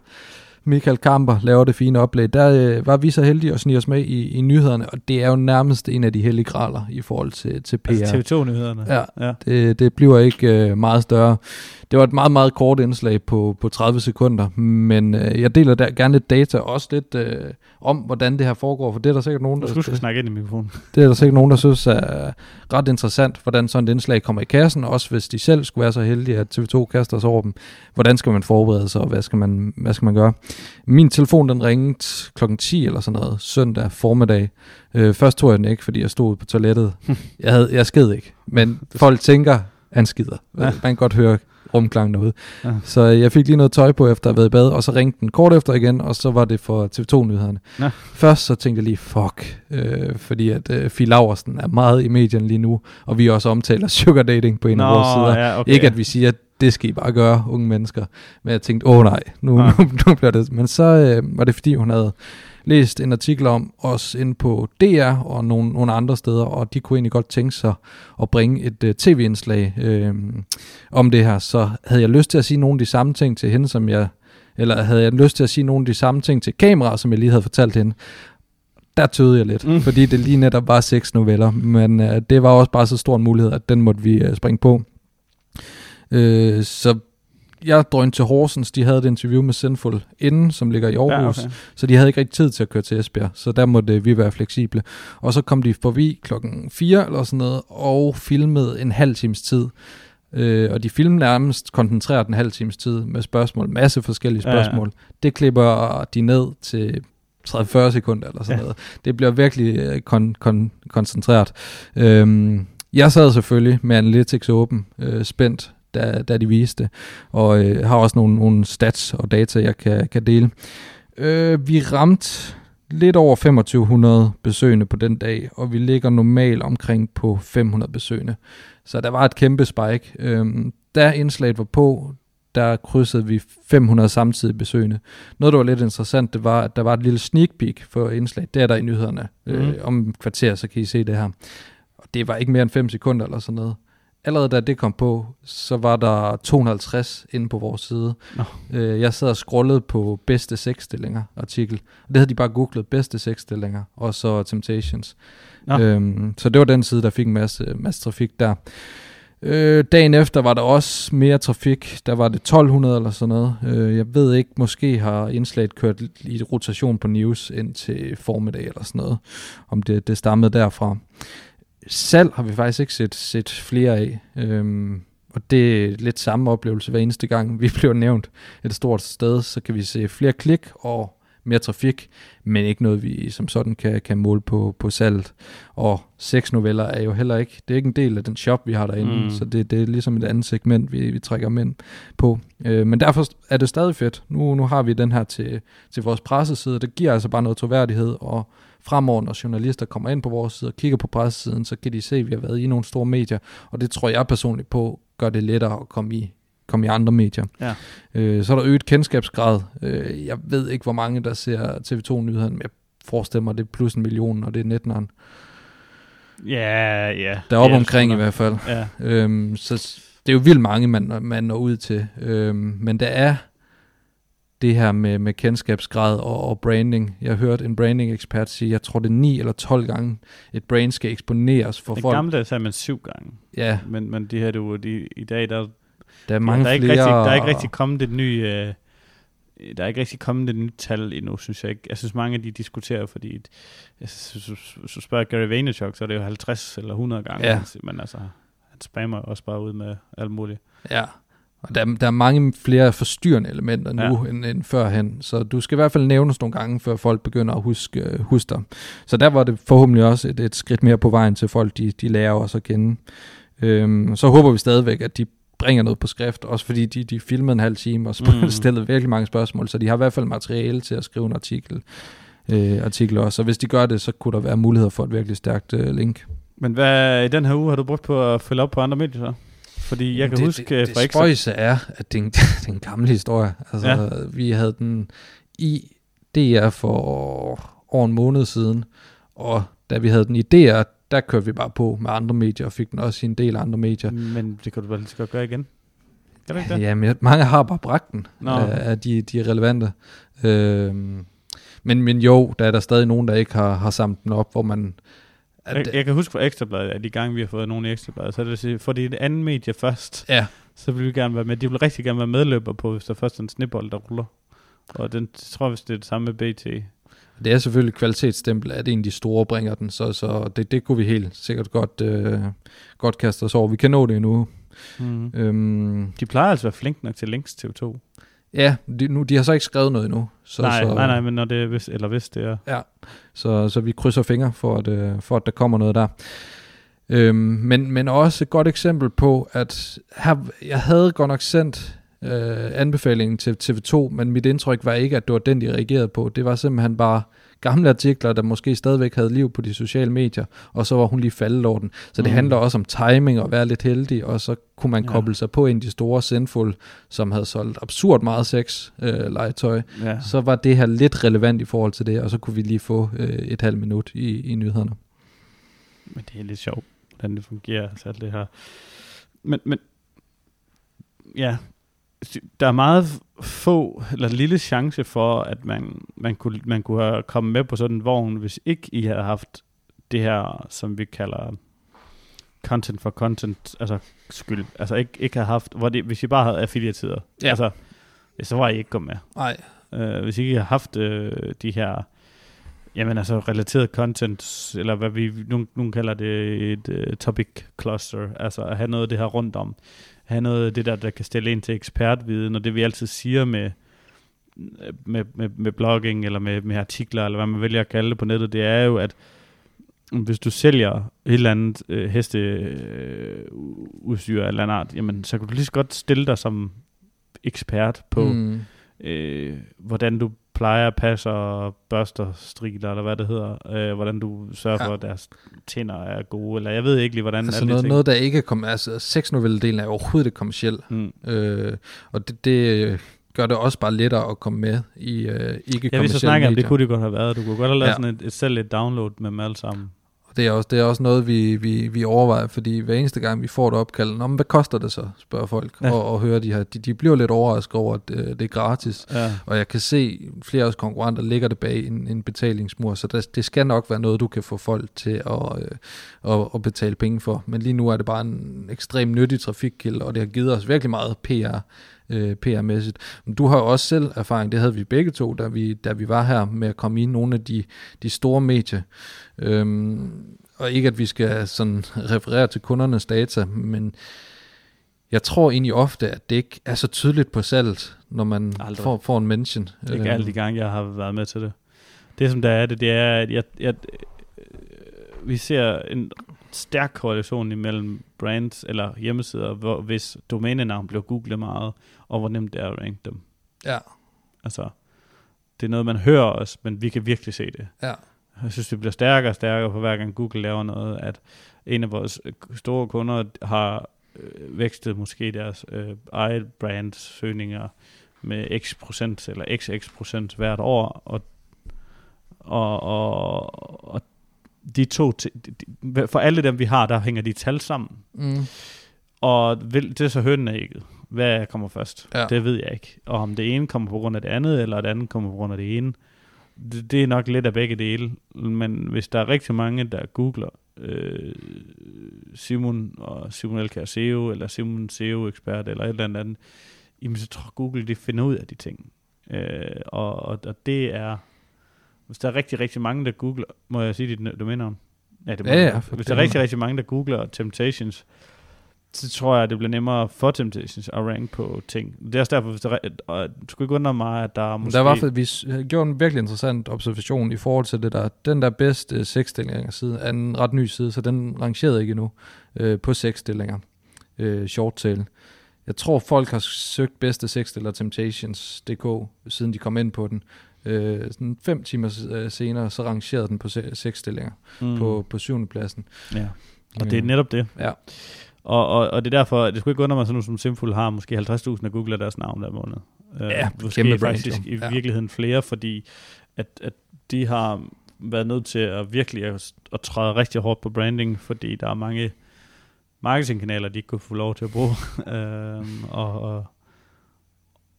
Michael Kamper laver det fine oplæg. Der øh, var vi så heldige at snige os med i, i nyhederne, og det er jo nærmest en af de hellige graler i forhold til, til PR. Altså TV2-nyhederne. Ja. ja. Det, det bliver ikke øh, meget større. Det var et meget, meget kort indslag på, på 30 sekunder, men øh, jeg deler der gerne lidt data, også lidt øh, om, hvordan det her foregår, for det er der sikkert nogen, Du der, skulle skal snakke ind i mikrofonen. det er der sikkert nogen, der synes er ret interessant, hvordan sådan et indslag kommer i kassen, også hvis de selv skulle være så heldige, at TV2 kaster sig over dem. Hvordan skal man forberede sig, og hvad skal man, hvad skal man gøre? Min telefon, den ringede klokken 10 eller sådan noget, søndag formiddag. Øh, først tog jeg den ikke, fordi jeg stod på toilettet. jeg, havde, jeg sked ikke, men folk tænker, han skider. Ja. Man kan godt høre rumklang derude. Ja. Så jeg fik lige noget tøj på, efter at have været i bad, og så ringte den kort efter igen, og så var det for TV2-nyhederne. Nå. Først så tænkte jeg lige, fuck, øh, fordi at øh, Fie Laversen er meget i medierne lige nu, og vi også omtaler sugar dating på en af vores sider. ja, okay. Ikke at vi siger, at det skal I bare gøre, unge mennesker. Men jeg tænkte, åh nej, nu, nu, nu bliver det. Men så øh, var det fordi, hun havde læst en artikel om os inde på DR og nogle, nogle andre steder, og de kunne egentlig godt tænke sig at bringe et øh, tv-indslag øh, om det her. Så havde jeg lyst til at sige nogle af de samme ting til hende, som jeg eller havde jeg lyst til at sige nogle af de samme ting til kamera, som jeg lige havde fortalt hende. Der tøvede jeg lidt. Mm. fordi det lige netop var seks noveller, men øh, det var også bare så stor en mulighed, at den måtte vi øh, springe på. Øh, så jeg drønte til Horsens, de havde et interview med Sinful inden, som ligger i Aarhus, Ja, okay. så de havde ikke rigtig tid til at køre til Esbjerg, så der måtte øh, vi være fleksible. Og så kom de forbi klokken 4 eller sådan noget, og filmede en halv times tid. Øh, og de filmede nærmest koncentreret en halv times tid med spørgsmål, masse forskellige Ja, ja. spørgsmål. Det klipper de ned til 30-40 sekunder eller sådan Ja. noget. Det bliver virkelig øh, kon- kon- koncentreret. Øhm, jeg sad selvfølgelig med Analytics åben, øh, spændt, da, da de viste det, og øh, har også nogle, nogle stats og data, jeg kan, kan dele. Øh, vi ramte lidt over 2500 besøgende på den dag, og vi ligger normalt omkring på 500 besøgende. Så der var et kæmpe spike. Øhm, da indslaget var på, der krydsede vi 500 samtidig besøgende. Noget, der var lidt interessant, det var, at der var et lille sneak peek for indslaget. Det er der i nyhederne. Mm. Øh, Mhm. om et kvarter, så kan I se det her. Og det var ikke mere end 5 sekunder eller sådan noget. Allerede da det kom på, så var der 250 inde på vores side. Nå. Øh, jeg sad og scrollede på bedste sexstillinger artikel. Og det havde de bare googlet, bedste sexstillinger, og så Temptations. Nå. Øhm, så det var den side, der fik en masse, masse trafik der. Øh, dagen efter var der også mere trafik. Der var det 1200 eller sådan noget. Øh, jeg ved ikke, måske har indslaget kørt i rotation på news ind til formiddag eller sådan noget. Om det, det stammede derfra. Salg har vi faktisk ikke set, set flere af. Øhm, og det er lidt samme oplevelse hver eneste gang, vi bliver nævnt et stort sted, så kan vi se flere klik og mere trafik, men ikke noget, vi som sådan kan, kan måle på, på salget. Og seks noveller er jo heller ikke, det er ikke en del af den shop, vi har derinde, mm. så det, det er ligesom et andet segment, vi, vi trækker mænd på. Øh, men derfor er det stadig fedt. Nu, nu har vi den her til, til vores presseside, det giver altså bare noget troværdighed, og fremover, når journalister kommer ind på vores side og kigger på pressesiden, så kan de se, at vi har været i nogle store medier, og det tror jeg personligt på gør det lettere at komme i komme i andre medier. Ja. Øh, så er der øget kendskabsgrad. Øh, jeg ved ikke, hvor mange, der ser TV2-nyhederne, men jeg forestiller mig, det er plus en million, og det er netneren. Ja, ja. Der er op ja, omkring i hvert fald. Ja. Øhm, så det er jo vildt mange, man, man når ud til. Øhm, men der er det her med, med kendskabsgrad og, og branding. Jeg har hørt en branding-ekspert sige, jeg tror det er 9 eller 12 gange, et brand skal eksponeres for Den folk. gamle sagde man syv gange. Ja, Men, men de her, du, de, i dag, der, der er mange der, er ikke flere. rigtig, der er ikke rigtig kommet et nye... Øh, der er ikke rigtig kommet et nyt tal endnu, synes jeg ikke. Jeg synes, mange af de diskuterer, fordi jeg synes, du spørger Gary Vaynerchuk, så er det jo 50 eller 100 gange. Ja. Men altså, han spammer også bare ud med alt muligt. Ja, og der, der er mange flere forstyrrende elementer nu Ja. end, end førhen, så du skal i hvert fald nævnes nogle gange, før folk begynder at huske, øh, huske dig. Så der var det forhåbentlig også et, et skridt mere på vejen til folk, de, de lærer os at kende. Øhm, så håber vi stadigvæk, at de bringer noget på skrift, også fordi de, de filmede en halv time og Mm. stillede virkelig mange spørgsmål, så de har i hvert fald materiale til at skrive en artikel, øh, artikel også. Så hvis de gør det, så kunne der være muligheder for et virkelig stærkt øh, link. Men hvad i den her uge har du brugt på at følge op på andre medier så? Fordi jeg kan det, huske øh, det, fra det Ekstra... spøjse er, at det er, en, det er en gammel historie. Altså, Ja. vi havde den i DR for over en måned siden, og da vi havde den i DR, der kørte vi bare på med andre medier, og fik den også i en del andre medier. Men det kan du vel lige godt gøre igen. Kan du ikke det? Ja, men mange har bare bragt den, Nå. af af de, de er relevante. Øhm, men, men jo, der er der stadig nogen, der ikke har, har samlet den op, hvor man... At, Jeg, jeg kan huske fra Ekstrabladet, at de gange vi har fået nogen i Ekstrabladet, så er det at er et andet medie først, ja, så vil vi gerne være med. De vil rigtig gerne være medløber på, hvis der først er en snibbold, der ruller. Og den jeg tror, hvis det er det samme med BT. Det er selvfølgelig kvalitetsstempel, at en af de store bringer den, så, så det, det kunne vi helt sikkert godt, øh, godt kaste os over. Vi kan nå det endnu. Mm. Øhm, De plejer altså at være flinke nok til links TV2. Ja, de, nu, de har så ikke skrevet noget endnu. Så, nej, så, nej, nej, men når det er, hvis, eller hvis det er. Ja, så, så vi krydser fingre for, at, øh, for, at der kommer noget der. Øhm, men, men også et godt eksempel på, at her, jeg havde godt nok sendt øh, anbefalingen til TV2, men mit indtryk var ikke, at det var den, de reagerede på. Det var simpelthen bare gamle artikler, der måske stadigvæk havde liv på de sociale medier, og så var hun lige faldet over den. Så det Mm. handler også om timing og være lidt heldig, og så kunne man Ja. koble sig på en af de store Sinful, som havde solgt absurd meget sex øh, legetøj. Ja. Så var det her lidt relevant i forhold til det, og så kunne vi lige få øh, et halvt minut i, i nyhederne. Men det er lidt sjovt, hvordan det fungerer, altså alt det her. Men, men ja, der er meget få, eller lille chance for, at man, man, kunne, man kunne have kommet med på sådan en vogn, hvis ikke I havde haft det her, som vi kalder content for content, altså skyld. Altså ikke, ikke have haft, hvor det, hvis I bare havde affiliate-sider. Ja. Altså, så var I ikke kommet med. Nej. Øh, hvis I ikke har haft øh, de her jamen altså relateret content, eller hvad vi nogen, nogen kalder det et uh, topic cluster, altså at have noget af det her rundt om, have noget af det der, der kan stille ind til ekspertviden, og det vi altid siger med, med, med, med blogging, eller med, med artikler, eller hvad man vælger at kalde det på nettet, det er jo, at hvis du sælger et eller andet øh, hesteudstyr eller andet art, jamen så kan du lige så godt stille dig som ekspert på, Mm. øh, hvordan du plejer, passer, børster, striler, eller hvad det hedder, øh, hvordan du sørger Ja. for, at deres tænder er gode, eller jeg ved ikke lige, hvordan Altså alle noget, ting. noget, der ikke er kommet, altså sexnovelledelen er overhovedet ikke kommersiel, Mm. øh, og det, det gør det også bare lettere at komme med i øh, ikke Jeg vil så kommercielle snakke om, medier. det kunne det godt have været. Du kunne godt have lavet Ja. ja. sådan et, et, selv et download med dem alle sammen. Det er også, det er også noget, vi, vi, vi overvejer, fordi hver eneste gang, vi får et opkald, Nå, men hvad koster det så, spørger folk, ja. og, og hører de her, de, de bliver lidt overrasket over, at øh, det er gratis. Ja. Og jeg kan se, flere af os konkurrenter ligger det bag en, en betalingsmur, så der, det skal nok være noget, du kan få folk til at, øh, at, at betale penge for. Men lige nu er det bare en ekstrem nyttig trafikkilde, og det har givet os virkelig meget PR, øh, PR-mæssigt. Men du har også selv erfaring, det havde vi begge to, da vi, da vi var her med at komme i nogle af de, de store medier. Øhm, og ikke at vi skal sådan referere til kundernes data, men Jeg tror egentlig ofte, at det ikke er så tydeligt på salget, når man Aldrig. får, får en mention. Ikke Øh, alle de gange, jeg har været med til det. Det, som der er det, det er, at jeg, jeg, vi ser en stærk korrelation imellem brands eller hjemmesider, hvor, hvis domænenavn bliver googlet meget, og hvor nemt det er at ranke dem. Ja, Altså, det er noget, man hører os, men vi kan virkelig se det. ja. Jeg synes, det bliver stærkere og stærkere for hver gang Google laver noget, at en af vores øh, store kunder har øh, vækstet måske deres øh, eget brand søgninger med x procent eller xx procent hvert år, og, og, og, og de to, for alle dem vi har, der hænger de tal sammen. Mm. Og det er så hønnen og ægget. Hvad kommer først? Ja. Det ved jeg ikke. Og om det ene kommer på grund af det andet, eller det andet kommer på grund af det ene, det, det er nok lidt af begge dele. Men hvis der er rigtig mange, der googler øh, Simon og Simon Elkær SEO, eller Simon SEO-ekspert, eller et eller andet andet, jamen så tror Google de finder ud af de ting. Øh, og, og, og det er, hvis der er rigtig, rigtig mange, der googler, må jeg sige dit domænenavn? Ja, det må Ja, ja, Hvis der er rigtig, rigtig mange, der googler Temptations, så tror jeg, det bliver nemmere for Temptations at rank på ting. Det er også derfor, hvis der, er- og det skulle ikke undre mig, at der er måske... Der var i hvert fald, vi gjort en virkelig interessant observation i forhold til det der. Den der bedste seksstillinger side er en ret ny side, så den rangerede ikke endnu øh, på seksstillinger. Øh, short tail. Jeg tror, folk har søgt bedste seksstiller Temptations.dk, siden de kom ind på den. Øh, sådan fem timer øh, senere, så rangerede den på se- seks stillinger mm, på, på syvende pladsen. Ja, og det er netop det. Ja, Og, og, og det er derfor, det skulle ikke undre mig, sådan som Simful har måske 50.000, der googler deres navn hver måned. Øh, Ja, måske kæmpe brand, faktisk jo. i Ja. virkeligheden flere, fordi at, at de har været nødt til at virkelig at, at træde rigtig hårdt på branding, fordi der er mange marketingkanaler, de ikke kunne få lov til at bruge. øhm, og, og,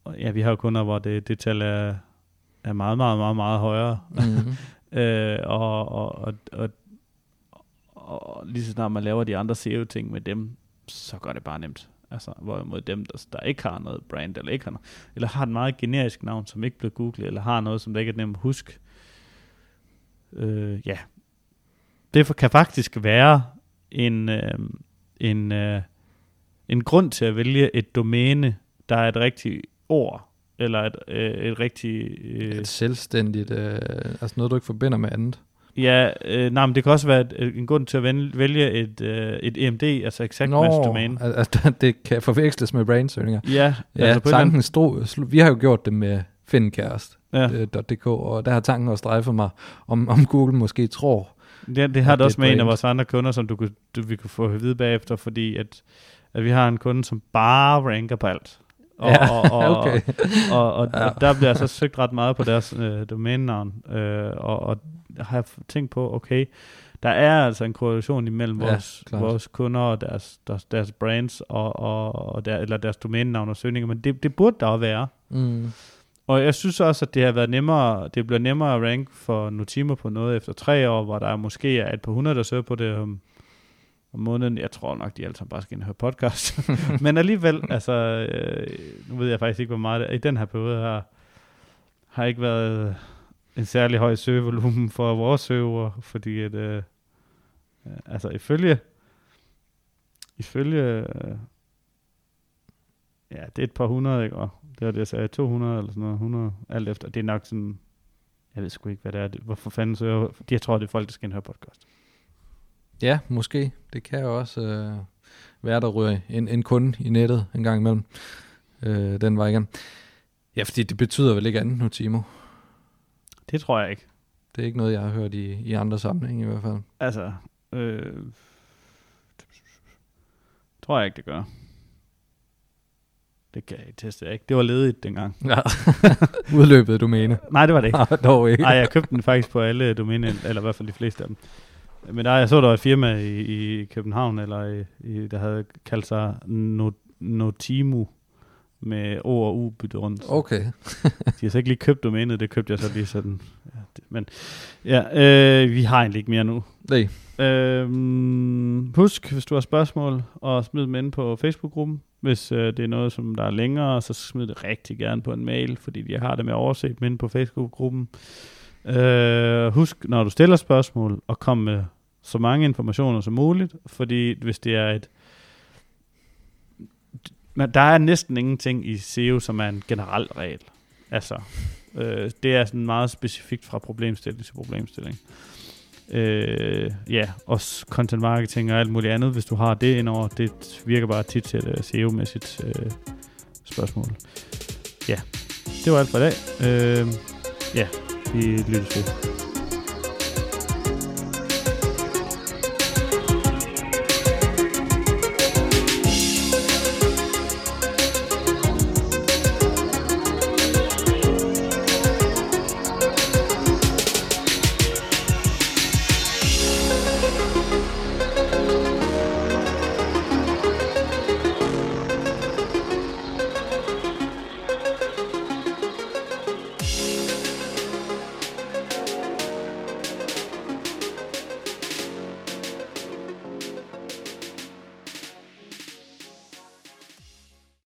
og ja, vi har jo kunder, hvor det, det tal er, er meget, meget, meget, meget højere. mm-hmm. Øh, og, og, og, og, og lige så snart man laver de andre SEO-ting med dem, så går det bare nemt. Altså, hvorimod dem, der, der ikke har noget brand, eller ikke har noget, eller har et meget generisk navn, som ikke bliver googlet, eller har noget, som der ikke er nemt at huske. Øh, ja. Det kan faktisk være en, øh, en, øh, en grund til at vælge et domæne, der er et rigtigt ord, eller et, øh, et rigtigt... Øh, Et selvstændigt, øh, altså noget, du ikke forbinder med andet. Ja, øh, nej, men det kan også være et, et, en grund til at vælge, et, øh, et EMD, altså exact match domain. al- altså, det kan forveksles med brandsøgninger. Ja, Ja, altså på tanken stod, vi har jo gjort det med Findkærest, ja. ja. .dk, og der har tanken også strejfet mig, om, om Google måske tror, Det, det har Ja, det også med en af vores andre kunder, som du, kunne, du vi kunne få at vide bagefter, fordi at, at vi har en kunde, som bare ranker på alt. Og, Ja, og, og, okay. og, og, Ja. og der bliver så søgt ret meget på deres øh, domænenavn. Øh, og, og jeg har tænkt på, okay, der er altså en korrelation imellem Ja, vores, klart. vores kunder og deres, deres, deres brands og, og, og der, eller deres domænenavn og søgninger, men det, det burde der også være. Mm. Og jeg synes også, at det har været nemmere, det bliver nemmere at rank for Notimo på noget efter tre år, hvor der måske er et par hundrede, der søger på det om, om måneden. Jeg tror nok, de alle sammen bare skal ind og høre podcast. Men alligevel, altså, øh, nu ved jeg faktisk ikke, hvor meget det, i den her periode har, har ikke været en særlig høj søgevolumen for vores søger, fordi at, øh, øh, altså ifølge, ifølge, øh, ja, det er et par hundrede, ikke? Og det var det, jeg sagde, 200 eller sådan noget, 100, alt efter. Det er nok sådan, jeg ved sgu ikke, hvad det er. Hvorfor fanden søger, jeg tror, det er folk, der skal ind og høre podcast. Ja, måske. Det kan jo også øh, være, der ryger en, en kunde i nettet en gang imellem. Øh, den vej igen. Ja, fordi det betyder vel ikke andet nu, Timo. Det tror jeg ikke. Det er ikke noget, jeg har hørt i, i andre sammenhænge i hvert fald. Altså, øh, tror jeg ikke, det gør. Det kan jeg teste jeg ikke. Det var ledigt dengang. Ja. Udløbet domæne. Nej, det var det ikke. Nej, dog ikke. Nej, jeg købte den faktisk på alle domæner, eller i hvert fald de fleste af dem. Men der, jeg så, der var et firma i, i København, eller i, der havde kaldt sig no, Notimo, med O og U byttet rundt. Okay. De har så ikke lige købt domænet, det købte jeg så lige sådan. Ja, det, men ja, øh, vi har egentlig ikke mere nu. Nej. Øhm, husk, hvis du har spørgsmål, og smid dem ind på Facebook-gruppen. Hvis øh, det er noget, som der er længere, så smid det rigtig gerne på en mail, fordi jeg har det med at overse dem inde på Facebook-gruppen. Øh, husk, når du stiller spørgsmål, at komme med så mange informationer som muligt, fordi hvis det er et Men der er næsten ingenting i SEO, som er en generel regel. Altså, øh, det er sådan meget specifikt fra problemstilling til problemstilling. Øh, ja, også content marketing og alt muligt andet, hvis du har det indover, det virker bare tit til øh, et SEO-mæssigt øh, spørgsmål. Ja, det var alt for i dag. Øh, ja, vi lyttes ved.